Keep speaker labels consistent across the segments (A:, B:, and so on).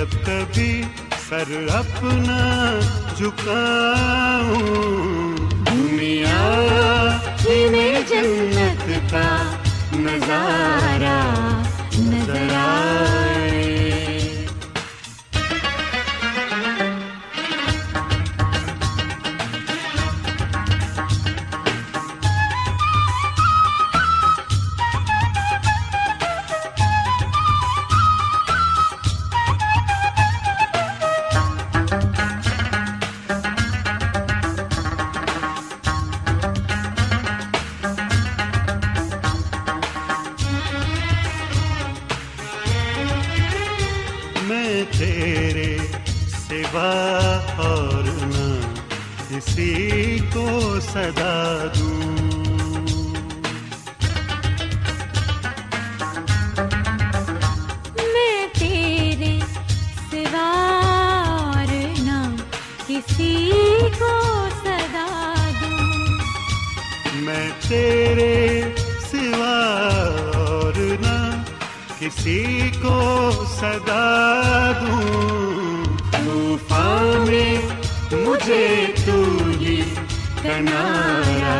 A: جب کبھی سر اپنا جھکاؤں۔ دنیا میں جنت کا نظارہ۔ کسی کو صدا دوں۔ طوفان میں مجھے تو ہی کنارا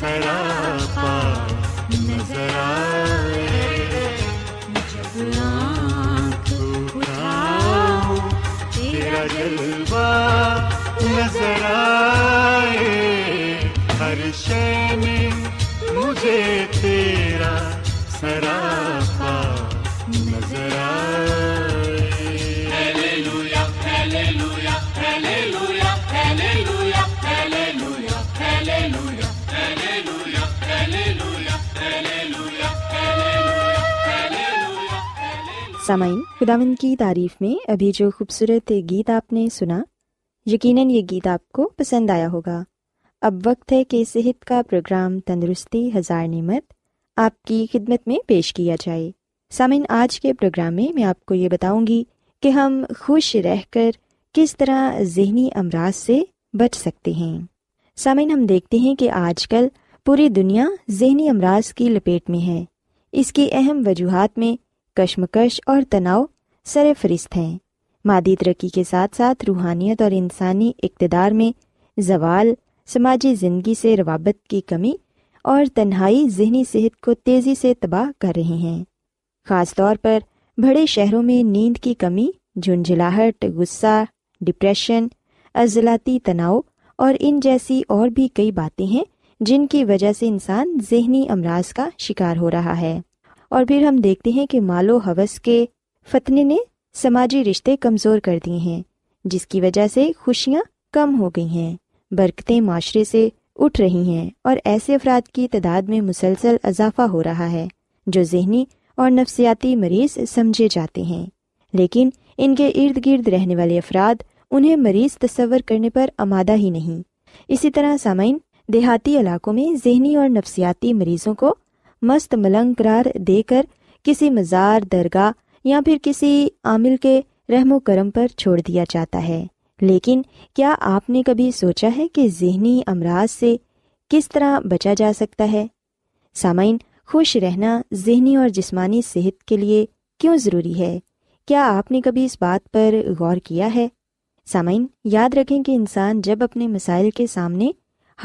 A: سراپا نظر آئے جب آنکھ اٹھاؤں تیرا جلوہ نظر آئے، ہر شے میں مجھے تیرا سراپا، نظر آئے۔
B: سامعین خداون کی تعریف میں ابھی جو خوبصورت گیت آپ نے سنا، یقیناً یہ گیت آپ کو پسند آیا ہوگا۔ اب وقت ہے کہ صحت کا پروگرام تندرستی ہزار نعمت آپ کی خدمت میں پیش کیا جائے۔ سامعین، آج کے پروگرام میں میں آپ کو یہ بتاؤں گی کہ ہم خوش رہ کر کس طرح ذہنی امراض سے بچ سکتے ہیں۔ سامعین، ہم دیکھتے ہیں کہ آج کل پوری دنیا ذہنی امراض کی لپیٹ میں ہے۔ اس کی اہم وجوہات میں کشمکش اور تناؤ سر فہرست ہیں۔ مادی ترقی کے ساتھ ساتھ روحانیت اور انسانی اقتدار میں زوال سماجی زندگی سے روابط کی کمی اور تنہائی ذہنی صحت کو تیزی سے تباہ کر رہے ہیں۔ خاص طور پر بڑے شہروں میں نیند کی کمی، جھنجھلاہٹ، غصہ، ڈپریشن، عضلاتی تناؤ اور ان جیسی اور بھی کئی باتیں ہیں جن کی وجہ سے انسان ذہنی امراض کا شکار ہو رہا ہے۔ اور پھر ہم دیکھتے ہیں کہ مال و حوث کے فتنے نے سماجی رشتے کمزور کر دیے ہیں، جس کی وجہ سے خوشیاں کم ہو گئی ہیں، برکتیں معاشرے سے اٹھ رہی ہیں اور ایسے افراد کی تعداد میں مسلسل اضافہ ہو رہا ہے، جو ذہنی اور نفسیاتی مریض سمجھے جاتے ہیں۔ لیکن ان کے ارد گرد رہنے والے افراد انہیں مریض تصور کرنے پر آمادہ ہی نہیں۔ اسی طرح سامعین، دیہاتی علاقوں میں ذہنی اور نفسیاتی مریضوں کو مست ملنگ قرار دے کر کسی مزار درگاہ یا پھر کسی عامل کے رحم و کرم پر چھوڑ دیا جاتا ہے۔ لیکن کیا آپ نے کبھی سوچا ہے کہ ذہنی امراض سے کس طرح بچا جا سکتا ہے؟ سامعین، خوش رہنا ذہنی اور جسمانی صحت کے لیے کیوں ضروری ہے؟ کیا آپ نے کبھی اس بات پر غور کیا ہے؟ سامعین، یاد رکھیں کہ انسان جب اپنے مسائل کے سامنے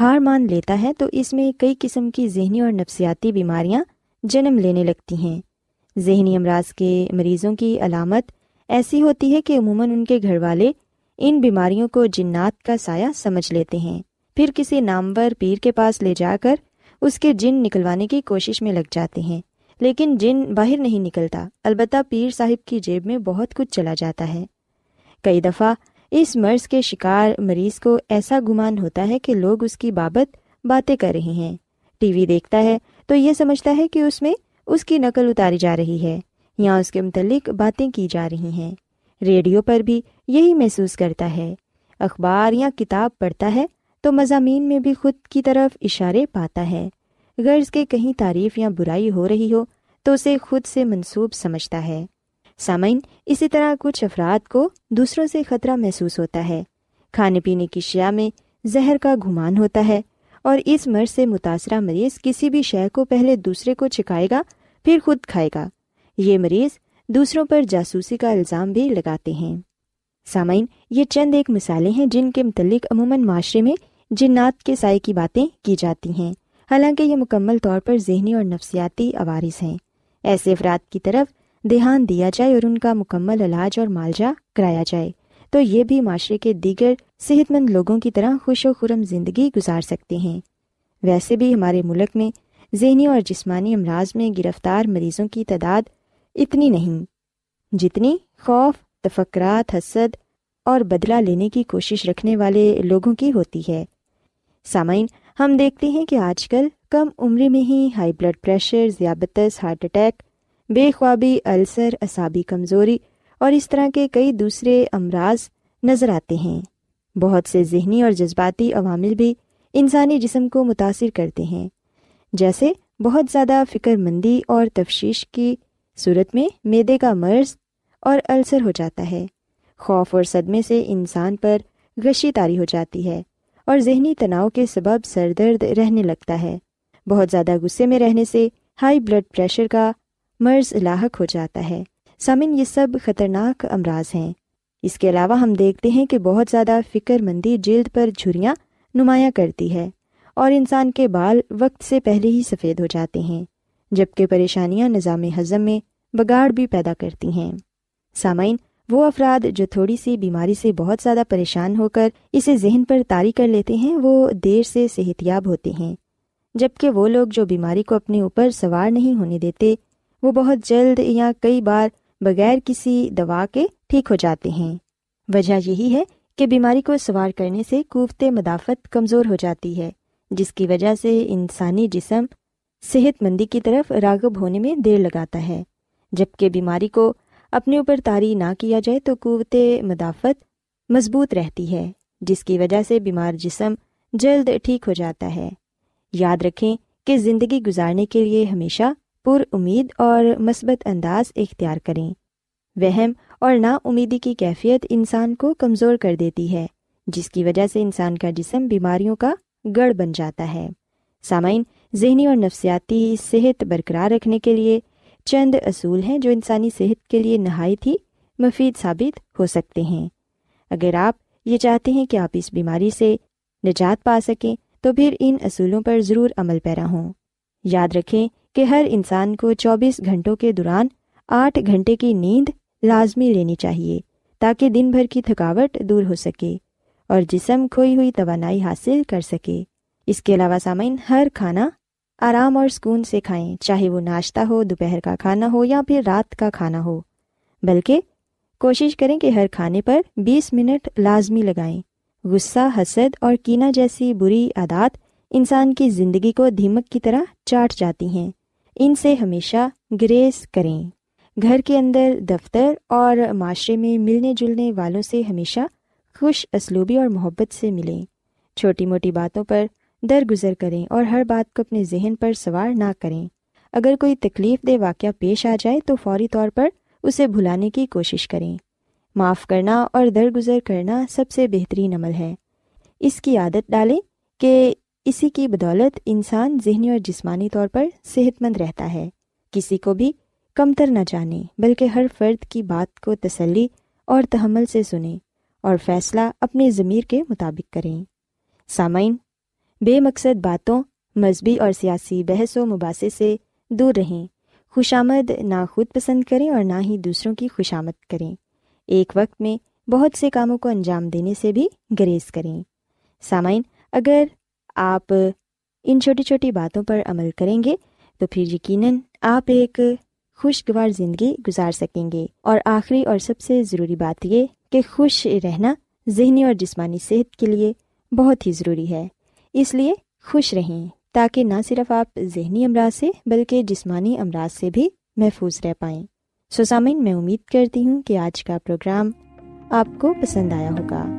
B: ہار مان لیتا ہے تو اس میں کئی قسم کی ذہنی اور نفسیاتی بیماریاں جنم لینے لگتی ہیں۔ ذہنی امراض کے مریضوں کی علامت ایسی ہوتی ہے کہ عموماً ان کے گھر والے ان بیماریوں کو جنات کا سایہ سمجھ لیتے ہیں۔ پھر کسی نامور پیر کے پاس لے جا کر اس کے جن نکلوانے کی کوشش میں لگ جاتے ہیں، لیکن جن باہر نہیں نکلتا، البتہ پیر صاحب کی جیب میں بہت کچھ چلا جاتا ہے۔ کئی دفعہ اس مرض کے شکار مریض کو ایسا گمان ہوتا ہے کہ لوگ اس کی بابت باتیں کر رہے ہیں۔ ٹی وی دیکھتا ہے تو یہ سمجھتا ہے کہ اس میں اس کی نقل اتاری جا رہی ہے یا اس کے متعلق باتیں کی جا رہی ہیں۔ ریڈیو پر بھی یہی محسوس کرتا ہے۔ اخبار یا کتاب پڑھتا ہے تو مضامین میں بھی خود کی طرف اشارے پاتا ہے۔ غرض کے کہیں تعریف یا برائی ہو رہی ہو تو اسے خود سے منسوب سمجھتا ہے۔ سامعین، اسی طرح کچھ افراد کو دوسروں سے خطرہ محسوس ہوتا ہے۔ کھانے پینے کی شیا میں زہر کا گھمان ہوتا ہے اور اس مرض سے متاثرہ مریض کسی بھی شے کو پہلے دوسرے کو چھکائے گا، پھر خود کھائے گا۔ یہ مریض دوسروں پر جاسوسی کا الزام بھی لگاتے ہیں۔ سامعین، یہ چند ایک مثالیں ہیں جن کے متعلق عموماً معاشرے میں جنات کے سائے کی باتیں کی جاتی ہیں۔ حالانکہ یہ مکمل طور پر ذہنی اور نفسیاتی عوارث ہیں۔ ایسے افراد کی طرف دھیان دیا جائے اور ان کا مکمل علاج اور معالجہ کرایا جائے، تو یہ بھی معاشرے کے دیگر صحت مند لوگوں کی طرح خوش و خرم زندگی گزار سکتے ہیں۔ ویسے بھی ہمارے ملک میں ذہنی اور جسمانی امراض میں گرفتار مریضوں کی تعداد اتنی نہیں، جتنی خوف، تفکرات، حسد اور بدلہ لینے کی کوشش رکھنے والے لوگوں کی ہوتی ہے۔ سامعین، ہم دیکھتے ہیں کہ آج کل کم عمر میں ہی ہائی بلڈ پریشر، ذیابطس، ہارٹ اٹیک بے خوابی، السر اصابی کمزوری اور اس طرح کے کئی دوسرے امراض نظر آتے ہیں۔ بہت سے ذہنی اور جذباتی عوامل بھی انسانی جسم کو متاثر کرتے ہیں۔ جیسے بہت زیادہ فکر مندی اور تفشیش کی صورت میں میدے کا مرض اور السر ہو جاتا ہے۔ خوف اور صدمے سے انسان پر غشی تاری ہو جاتی ہے اور ذہنی تناؤ کے سبب سر درد رہنے لگتا ہے۔ بہت زیادہ غصے میں رہنے سے ہائی بلڈ پریشر کا مرض لاحق ہو جاتا ہے۔ سامن، یہ سب خطرناک امراض ہیں۔ اس کے علاوہ ہم دیکھتے ہیں کہ بہت زیادہ فکر مندی جلد پر جھریاں نمایاں کرتی ہے اور انسان کے بال وقت سے پہلے ہی سفید ہو جاتے ہیں، جبکہ پریشانیاں نظام ہضم میں بگاڑ بھی پیدا کرتی ہیں۔ سامعین، وہ افراد جو تھوڑی سی بیماری سے بہت زیادہ پریشان ہو کر اسے ذہن پر طاری کر لیتے ہیں، وہ دیر سے صحت یاب ہوتے ہیں۔ جبکہ وہ لوگ جو بیماری کو اپنے اوپر سوار نہیں ہونے دیتے وہ بہت جلد یا کئی بار بغیر کسی دوا کے ٹھیک ہو جاتے ہیں۔ وجہ یہی ہے کہ بیماری کو سوار کرنے سے قوت مدافعت کمزور ہو جاتی ہے، جس کی وجہ سے انسانی جسم صحت مندی کی طرف راغب ہونے میں دیر لگاتا ہے۔ جبکہ بیماری کو اپنے اوپر طاری نہ کیا جائے تو قوت مدافعت مضبوط رہتی ہے، جس کی وجہ سے بیمار جسم جلد ٹھیک ہو جاتا ہے۔ یاد رکھیں کہ زندگی گزارنے کے لیے ہمیشہ پر امید اور مثبت انداز اختیار کریں۔ وہم اور نا امیدی کی کیفیت انسان کو کمزور کر دیتی ہے، جس کی وجہ سے انسان کا جسم بیماریوں کا گڑھ بن جاتا ہے۔ سامعین، ذہنی اور نفسیاتی صحت برقرار رکھنے کے لیے چند اصول ہیں جو انسانی صحت کے لیے نہایت ہی مفید ثابت ہو سکتے ہیں۔ اگر آپ یہ چاہتے ہیں کہ آپ اس بیماری سے نجات پا سکیں، تو پھر ان اصولوں پر ضرور عمل پیرا ہوں۔ یاد رکھیں کہ ہر انسان کو چوبیس گھنٹوں کے دوران آٹھ گھنٹے کی نیند لازمی لینی چاہیے تاکہ دن بھر کی تھکاوٹ دور ہو سکے اور جسم کھوئی ہوئی توانائی حاصل کر سکے۔ اس کے علاوہ سامعین، ہر کھانا آرام اور سکون سے کھائیں، چاہے وہ ناشتہ ہو، دوپہر کا کھانا ہو یا پھر رات کا کھانا ہو۔ بلکہ کوشش کریں کہ ہر کھانے پر بیس منٹ لازمی لگائیں۔ غصہ، حسد اور کینا جیسی بری عادات انسان کی زندگی کو دھیمک کی طرح چاٹ جاتی ہیں۔ ان سے ہمیشہ گریز کریں۔ گھر کے اندر دفتر اور معاشرے میں ملنے جلنے والوں سے ہمیشہ خوش اسلوبی اور محبت سے ملیں۔ چھوٹی موٹی باتوں پر درگزر کریں اور ہر بات کو اپنے ذہن پر سوار نہ کریں۔ اگر کوئی تکلیف دہ واقعہ پیش آ جائے تو فوری طور پر اسے بھلانے کی کوشش کریں۔ معاف کرنا اور درگزر کرنا سب سے بہترین عمل ہے۔ اس کی عادت ڈالیں کہ اسی کی بدولت انسان ذہنی اور جسمانی طور پر صحت مند رہتا ہے۔ کسی کو بھی کمتر نہ جانیں، بلکہ ہر فرد کی بات کو تسلی اور تحمل سے سنیں اور فیصلہ اپنے ضمیر کے مطابق کریں۔ سامعین، بے مقصد باتوں، مذہبی اور سیاسی بحث و مباحثے سے دور رہیں۔ خوش آمد، نہ خود پسند کریں اور نہ ہی دوسروں کی خوش آمد کریں۔ ایک وقت میں بہت سے کاموں کو انجام دینے سے بھی گریز کریں۔ سامعین، اگر آپ ان چھوٹی چھوٹی باتوں پر عمل کریں گے، تو پھر یقیناً آپ ایک خوشگوار زندگی گزار سکیں گے۔ اور آخری اور سب سے ضروری بات یہ کہ خوش رہنا ذہنی اور جسمانی صحت کے لیے بہت ہی ضروری ہے۔ اس لیے خوش رہیں، تاکہ نہ صرف آپ ذہنی امراض سے بلکہ جسمانی امراض سے بھی محفوظ رہ پائیں۔ سوسامین میں امید کرتی ہوں کہ آج کا پروگرام آپ کو پسند آیا ہوگا۔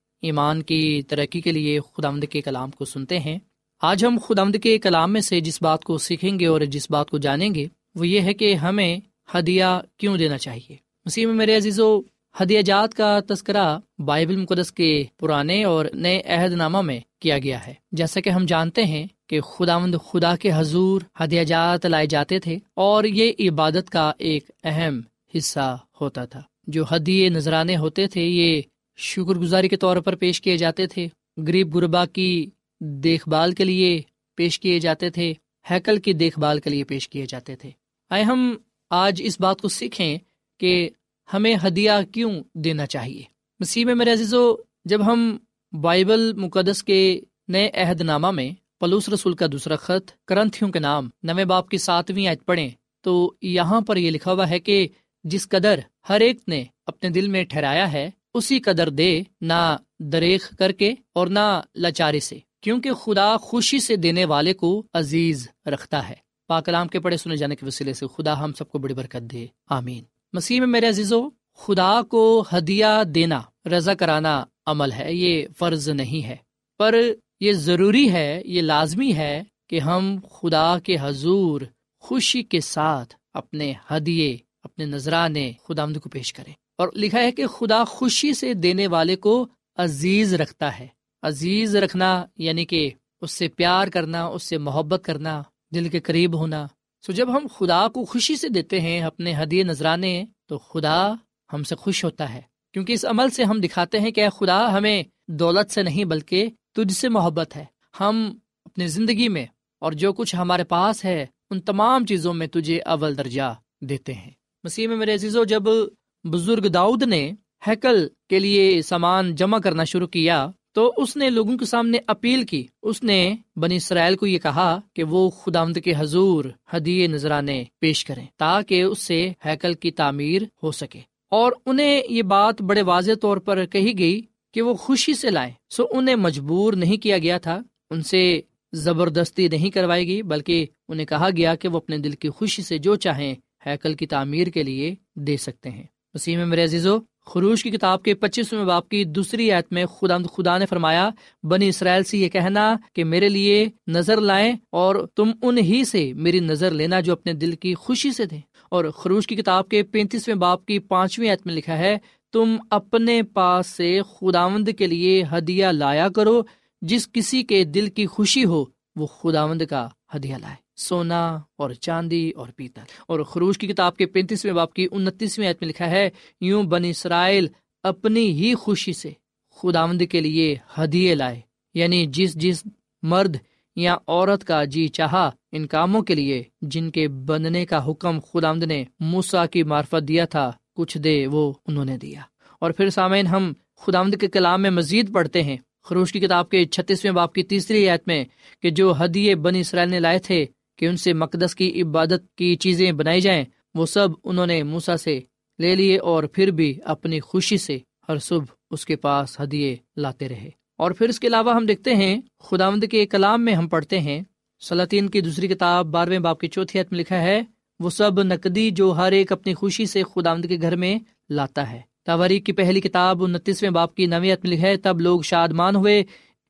C: ایمان کی ترقی کے لیے خدامد کے کلام کو سنتے ہیں۔ آج ہم خدا آمد کے کلام میں سے جس بات کو سیکھیں گے اور جس بات کو جانیں گے، وہ یہ ہے کہ ہمیں ہدیہ کیوں دینا چاہیے؟ مسیح میں میرے عزیز و ہدیہ جات کا تذکرہ بائبل مقدس کے پرانے اور نئے عہد نامہ میں کیا گیا ہے۔ جیسا کہ ہم جانتے ہیں کہ خدا مند خدا کے حضور ہدیہ جات لائے جاتے تھے اور یہ عبادت کا ایک اہم حصہ ہوتا تھا۔ جو ہدیے نذرانے ہوتے تھے، یہ شکر گزاری کے طور پر پیش کیے جاتے تھے۔ غریب غربا کی دیکھ بھال کے لیے پیش کیے جاتے تھے۔ ہیکل کی دیکھ بھال کے لیے پیش کیے جاتے تھے۔ آئے ہم آج اس بات کو سیکھیں کہ ہمیں ہدیہ کیوں دینا چاہیے۔ مسیح میں میرے عزیز جب ہم بائبل مقدس کے نئے عہد نامہ میں پلوس رسول کا دوسرا خط، کرنتھیوں کے نام، نویں باپ کی ساتویں آیت پڑھیں، تو یہاں پر یہ لکھا ہوا ہے کہ جس قدر ہر ایک نے اپنے دل میں ٹھہرایا ہے اسی قدر دے، نہ دریخ کر کے اور نہ لاچاری سے، کیونکہ خدا خوشی سے دینے والے کو عزیز رکھتا ہے۔ پاکلام کے پڑھے سنے جانے کے وسیلے سے خدا ہم سب کو بڑی برکت دے۔ آمین۔ مسیح میں میرے عزیزو، خدا کو ہدیہ دینا، رضا کرانا عمل ہے، یہ فرض نہیں ہے۔ پر یہ ضروری ہے، یہ لازمی ہے کہ ہم خدا کے حضور خوشی کے ساتھ اپنے ہدیے، اپنے نذرانے خدا کو پیش کریں۔ اور لکھا ہے کہ خدا خوشی سے دینے والے کو عزیز رکھتا ہے۔ عزیز رکھنا یعنی کہ اس سے پیار کرنا، اس سے محبت کرنا، دل کے قریب ہونا۔ سو جب ہم خدا کو خوشی سے دیتے ہیں، اپنے ہدیے نذرانے، تو خدا ہم سے خوش ہوتا ہے۔ کیونکہ اس عمل سے ہم دکھاتے ہیں کہ خدا، ہمیں دولت سے نہیں بلکہ تجھ سے محبت ہے۔ ہم اپنی زندگی میں اور جو کچھ ہمارے پاس ہے، ان تمام چیزوں میں تجھے اول درجہ دیتے ہیں۔ مسیح میں میرے عزیزو، جب بزرگ داؤد نے ہیکل کے لیے سامان جمع کرنا شروع کیا تو اس نے لوگوں کے سامنے اپیل کی۔ اس نے بنی اسرائیل کو یہ کہا کہ وہ خدا کے حضور ہدیے نذرانے پیش کریں تاکہ اس سے ہیکل کی تعمیر ہو سکے۔ اور انہیں یہ بات بڑے واضح طور پر کہی گئی کہ وہ خوشی سے لائیں۔ سو انہیں مجبور نہیں کیا گیا تھا۔ ان سے زبردستی نہیں کروائی گئی، بلکہ انہیں کہا گیا کہ وہ اپنے دل کی خوشی سے جو چاہیں ہیکل کی تعمیر کے لیے دے سکتے ہیں۔ وسیم میرے عزیزو، خروش کی کتاب کے پچیسویں باپ کی دوسری آیت میں خدا خدا نے فرمایا، بنی اسرائیل سے یہ کہنا کہ میرے لیے نظر لائیں اور تم ان ہی سے میری نظر لینا جو اپنے دل کی خوشی سے دیں۔ اور خروش کی کتاب کے پینتیسویں باپ کی پانچویں آیت میں لکھا ہے، تم اپنے پاس سے خداوند کے لیے ہدیہ لایا کرو، جس کسی کے دل کی خوشی ہو، وہ خداوند کا ہدیہ لائے۔ سونا اور چاندی اور پیتل۔ اور خروش کی کتاب کے پینتیسویں باپ کی انتیسویں عید میں لکھا ہے، یوں بن اسرائیل اپنی ہی خوشی سے خداوند کے لیے ہدیے لائے۔ یعنی جس جس مرد یا عورت کا جی چاہا، ان کاموں کے لیے جن کے بننے کا حکم خداوند نے موسا کی مارفت دیا تھا، کچھ دے وہ انہوں نے دیا۔ اور پھر سامعین، ہم خداوند کے کلام میں مزید پڑھتے ہیں۔ خروش کی کتاب کے چھتیسویں باپ کی تیسری آیت میں کہ جو ہدیے بنی اسرائیل نے لائے تھے کہ ان سے مقدس کی عبادت کی چیزیں بنائی جائیں، وہ سب انہوں نے موسا سے لے لیے اور پھر بھی اپنی خوشی سے ہر صبح اس کے پاس ہدیے لاتے رہے۔ اور پھر اس کے علاوہ ہم دیکھتے ہیں، خداوند کے کلام میں ہم پڑھتے ہیں سلاطین کی دوسری کتاب بارہویں باپ کی چوتھی حت میں لکھا ہے، وہ سب نقدی جو ہر ایک اپنی خوشی سے خداوند کے گھر میں لاتا ہے۔ تاریخ کی پہلی کتاب انتیسویں باپ کی نویت میں لکھا ہے، تب لوگ شادمان ہوئے،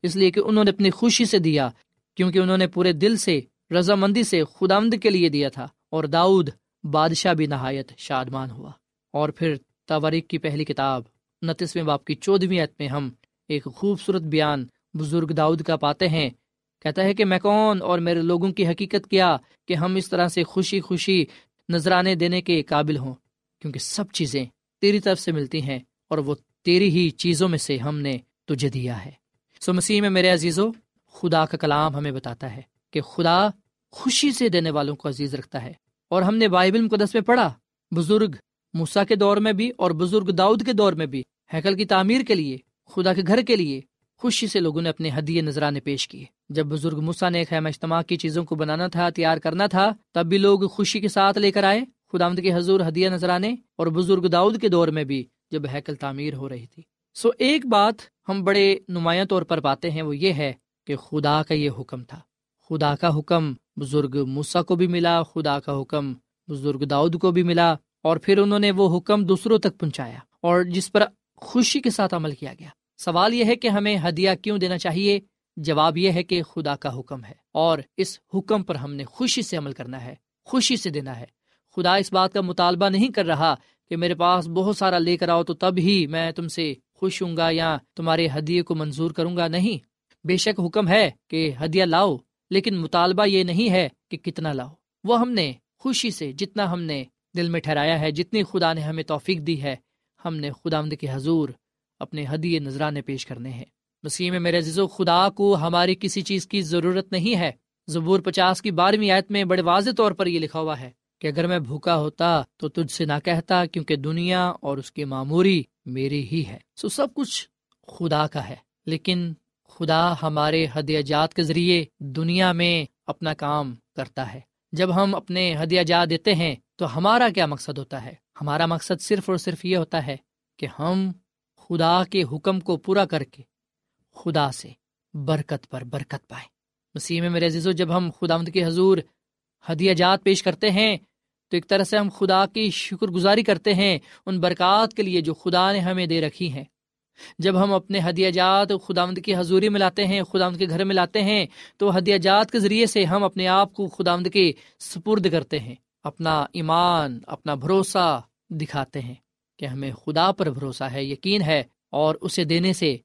C: اس لیے کہ انہوں نے اپنی خوشی سے دیا، کیونکہ انہوں نے پورے دل سے رضامندی سے خدامد کے لیے دیا تھا اور داؤد بادشاہ بھی نہایت شادمان ہوا۔ اور پھر تواریخ کی پہلی کتاب، انتیسویں باپ کی چودہویں میں ہم ایک خوبصورت بیان بزرگ داؤد کا پاتے ہیں۔ کہتا ہے کہ میں کون اور میرے لوگوں کی حقیقت کیا کہ ہم اس طرح سے خوشی خوشی نذرانے دینے کے قابل ہوں؟ کیونکہ سب چیزیں تیری طرف سے ملتی ہیں اور وہ تیری ہی چیزوں میں سے ہم نے تجھے دیا ہے۔ سو مسیح میں میرے عزیزو، خدا کا کلام ہمیں بتاتا ہے کہ خدا خوشی سے دینے والوں کو عزیز رکھتا ہے۔ اور ہم نے بائبل مقدس میں پڑھا، بزرگ موسا کے دور میں بھی اور بزرگ داؤد کے دور میں بھی ہیکل کی تعمیر کے لیے، خدا کے گھر کے لیے خوشی سے لوگوں نے اپنے ہدیے نذرانے پیش کیے۔ جب بزرگ موسا نے خیمہ اجتماع کی چیزوں کو بنانا تھا، تیار کرنا تھا، تب بھی لوگ خوشی کے ساتھ لے کر آئے۔ خدا کے حضور ہدیہ نذرانے اور بزرگ داؤد کے دور میں بھی جب ہیکل تعمیر ہو رہی تھی۔ سو ایک بات ہم بڑے نمایاں طور پر پاتے ہیں، وہ یہ ہے کہ خدا کا یہ حکم تھا۔ خدا کا حکم بزرگ موسا کو بھی ملا، خدا کا حکم بزرگ داؤد کو بھی ملا اور پھر انہوں نے وہ حکم دوسروں تک پہنچایا اور جس پر خوشی کے ساتھ عمل کیا گیا۔ سوال یہ ہے کہ ہمیں ہدیہ کیوں دینا چاہیے؟ جواب یہ ہے کہ خدا کا حکم ہے اور اس حکم پر ہم نے خوشی سے عمل کرنا ہے، خوشی سے دینا ہے۔ خدا اس بات کا مطالبہ نہیں کر رہا کہ میرے پاس بہت سارا لے کر آؤ تو تب ہی میں تم سے خوش ہوں گا یا تمہارے ہدیے کو منظور کروں گا، نہیں۔ بے شک حکم ہے کہ ہدیہ لاؤ۔ لیکن مطالبہ یہ نہیں ہے کہ کتنا لاؤ۔ وہ ہم نے خوشی سے جتنا ہم نے دل میں ٹھہرایا ہے، جتنی خدا نے ہمیں توفیق دی ہے، ہم نے خدا کے حضور اپنے ہدیے نذرانے پیش کرنے ہیں۔ مسیح میں میرے عزیز خدا کو ہماری کسی چیز کی ضرورت نہیں ہے۔ زبور پچاس کی بارہویں آیت میں بڑے واضح طور پر یہ لکھا ہوا ہے کہ اگر میں بھوکا ہوتا تو تجھ سے نہ کہتا کیونکہ دنیا اور اس کی معموری میری ہی ہے۔ سو سب کچھ خدا کا ہے، لیکن خدا ہمارے ہدیہ جات کے ذریعے دنیا میں اپنا کام کرتا ہے۔ جب ہم اپنے ہدیہ جات دیتے ہیں تو ہمارا کیا مقصد ہوتا ہے؟ ہمارا مقصد صرف اور صرف یہ ہوتا ہے کہ ہم خدا کے حکم کو پورا کر کے خدا سے برکت پر برکت پائے مسیح میں میرے عزیزو، جب ہم خدا کے حضور ہدیہ جات پیش کرتے ہیں تو ایک طرح سے ہم خدا کی شکر گزاری کرتے ہیں ان برکات کے لیے جو خدا نے ہمیں دے رکھی ہیں۔ جب ہم اپنے ہدیہ جات خدا کی حضوری میں لاتے ہیں خدا کے گھر میں لاتے ہیں، تو ہدیہ جات کے ذریعے سے ہم اپنے آپ کو خدا کے سپرد کرتے ہیں، اپنا ایمان، اپنا بھروسہ دکھاتے ہیں کہ ہمیں خدا پر بھروسہ ہے، یقین ہے اور اسے دینے سے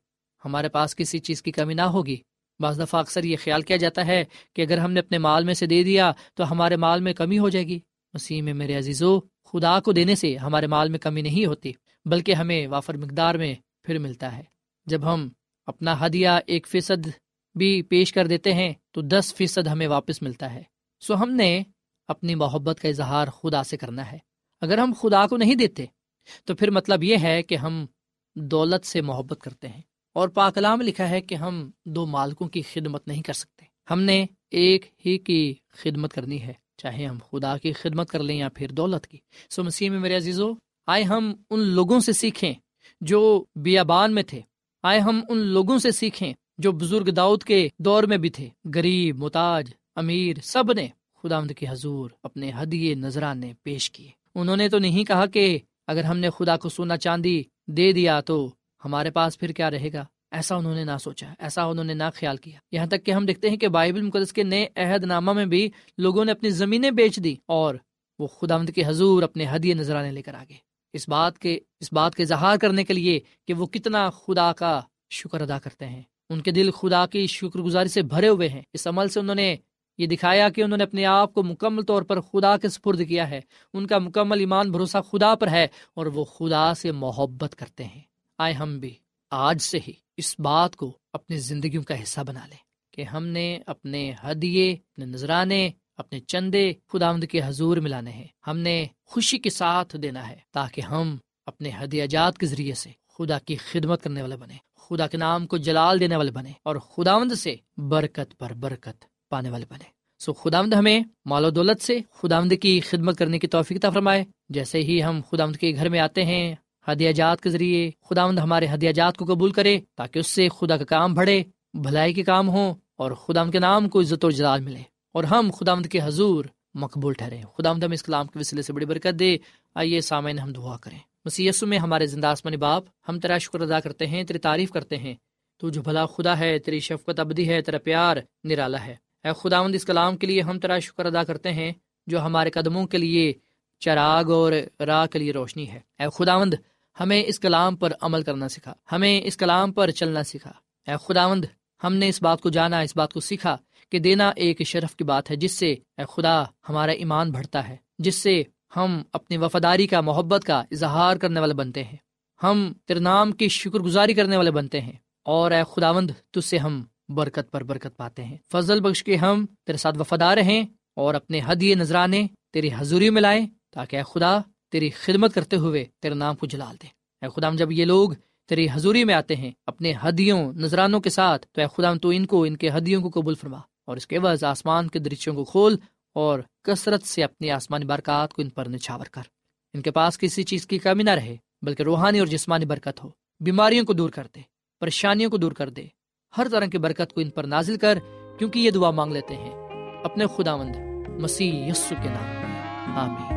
C: ہمارے پاس کسی چیز کی کمی نہ ہوگی۔ بعض دفعہ اکثر یہ خیال کیا جاتا ہے کہ اگر ہم نے اپنے مال میں سے دے دیا تو ہمارے مال میں کمی ہو جائے گی۔ مسیح میں میرے عزیزو، خدا کو دینے سے ہمارے مال میں کمی نہیں ہوتی، بلکہ ہمیں وافر مقدار میں پھر ملتا ہے۔ جب ہم اپنا ہدیہ ایک فیصد بھی پیش کر دیتے ہیں، تو دس فیصد ہمیں واپس ملتا ہے۔ سو ہم نے اپنی محبت کا اظہار خدا سے کرنا ہے۔ اگر ہم خدا کو نہیں دیتے، تو پھر مطلب یہ ہے کہ ہم دولت سے محبت کرتے ہیں۔ اور پاکلام لکھا ہے کہ ہم دو مالکوں کی خدمت نہیں کر سکتے۔ ہم نے ایک ہی کی خدمت کرنی ہے، چاہے ہم خدا کی خدمت کر لیں یا پھر دولت کی۔ سو مسیح میں میرے عزیزو، آئے ہم ان لوگوں سے سیکھیں۔ جو بیابان میں تھے۔ آئے ہم ان لوگوں سے سیکھیں جو بزرگ داؤد کے دور میں بھی تھے۔ غریب متاج امیر، سب نے خدا کے حضور اپنے ہدیے، نذرانے پیش کیے۔ انہوں نے تو نہیں کہا کہ اگر ہم نے خدا کو سونا چاندی دے دیا تو ہمارے پاس پھر کیا رہے گا؟ ایسا انہوں نے نہ سوچا، ایسا انہوں نے نہ خیال کیا۔ یہاں تک کہ ہم دیکھتے ہیں کہ بائبل مقدس کے نئے عہد نامہ میں بھی لوگوں نے اپنی زمینیں بیچ دی اور وہ خدا کے حضور اپنے ہدیے نظرانے لے کر آگے۔ اس بات کے، اس بات کے اظہار کرنے کے لیے کہ وہ کتنا خدا کا شکر ادا کرتے ہیں۔ ان کے دل خدا کی شکر گزاری سے بھرے ہوئے ہیں۔ اس عمل سے انہوں نے یہ دکھایا کہ انہوں نے اپنے آپ کو مکمل طور پر خدا کے سپرد کیا ہے۔ ان کا مکمل ایمان بھروسہ خدا پر ہے اور وہ خدا سے محبت کرتے ہیں۔ آئے ہم بھی آج سے ہی اس بات کو اپنی زندگیوں کا حصہ بنا لیں کہ ہم نے اپنے ہدیے، اپنے نذرانے اپنے چندے خدا کے حضور ملانے ہیں۔ ہم نے خوشی کے ساتھ دینا ہے تاکہ ہم اپنے ہدیہ جات کے ذریعے سے خدا کی خدمت کرنے والے بنے خدا کے نام کو جلال دینے والے بنے اور خداوند سے برکت پر برکت پانے والے بنے سو خداوند ہمیں مال و دولت سے خداوند کی خدمت کرنے کی توفیق فرمائے۔ جیسے ہی ہم خداوند کے گھر میں آتے ہیں ہدیہ جات کے ذریعے خداوند ہمارے ہدیہ جات کو قبول کرے تاکہ اس سے خدا کا کام بڑھے، بھلائی کے کام ہوں اور خدا کے نام کو عزت و جلال ملے۔ اور ہم خداوند کے حضور مقبول ٹھہرے خداوند ہم اس کلام کے وسیلے سے بڑی برکت دے۔ آئیے سامعین ہم دعا کریں۔ مسیس میں ہمارے زندہ آسمانی باپ، ہم تیرا شکر ادا کرتے ہیں، تیری تعریف کرتے ہیں۔ تو جو بھلا خدا ہے، تیری شفقت ابدی ہے، تیرا پیار نرالا ہے۔ اے خداوند، اس کلام کے لیے ہم تیرا شکر ادا کرتے ہیں، جو ہمارے قدموں کے لیے چراغ اور راہ کے لیے روشنی ہے۔ اے خداوند، ہمیں اس کلام پر عمل کرنا سکھا۔ ہمیں اس کلام پر چلنا سکھا۔ اے خداوند، ہم نے اس بات کو جانا، اس بات کو سیکھا۔ کہ دینا ایک شرف کی بات ہے، جس سے اے خدا ہمارا ایمان بڑھتا ہے، جس سے ہم اپنی وفاداری کا، محبت کا اظہار کرنے والے بنتے ہیں۔ ہم تیرے نام کی شکر گزاری کرنے والے بنتے ہیں۔ اور اے خداوند تج سے ہم برکت پر برکت پاتے ہیں۔ فضل بخش کے ہم تیرے ساتھ وفادار رہیں اور اپنے حدیے نذرانے تیری حضوری میں لائیں، تاکہ اے خدا تیری خدمت کرتے ہوئے تیرے نام کو جلال دیں اے خدا جب یہ لوگ تیری حضوری میں آتے ہیں، اپنے ہدیوں، نذرانوں کے ساتھ، تو اے خدا تو ان کو، ان کے ہدیوں کو قبول فرما۔ اور اس کے بعد آسمان کے درچوں کو کھول اور کثرت سے اپنی آسمانی برکات کو ان پر نچھاور کر۔ ان کے پاس کسی چیز کی کمی نہ رہے، بلکہ روحانی اور جسمانی برکت ہو۔ بیماریوں کو دور کر دے، پریشانیوں کو دور کر دے۔ ہر طرح کی برکت کو ان پر نازل کر، کیونکہ یہ دعا مانگ لیتے ہیں۔ اپنے خدا مند مسیح یسو کے نام میں۔ آمین۔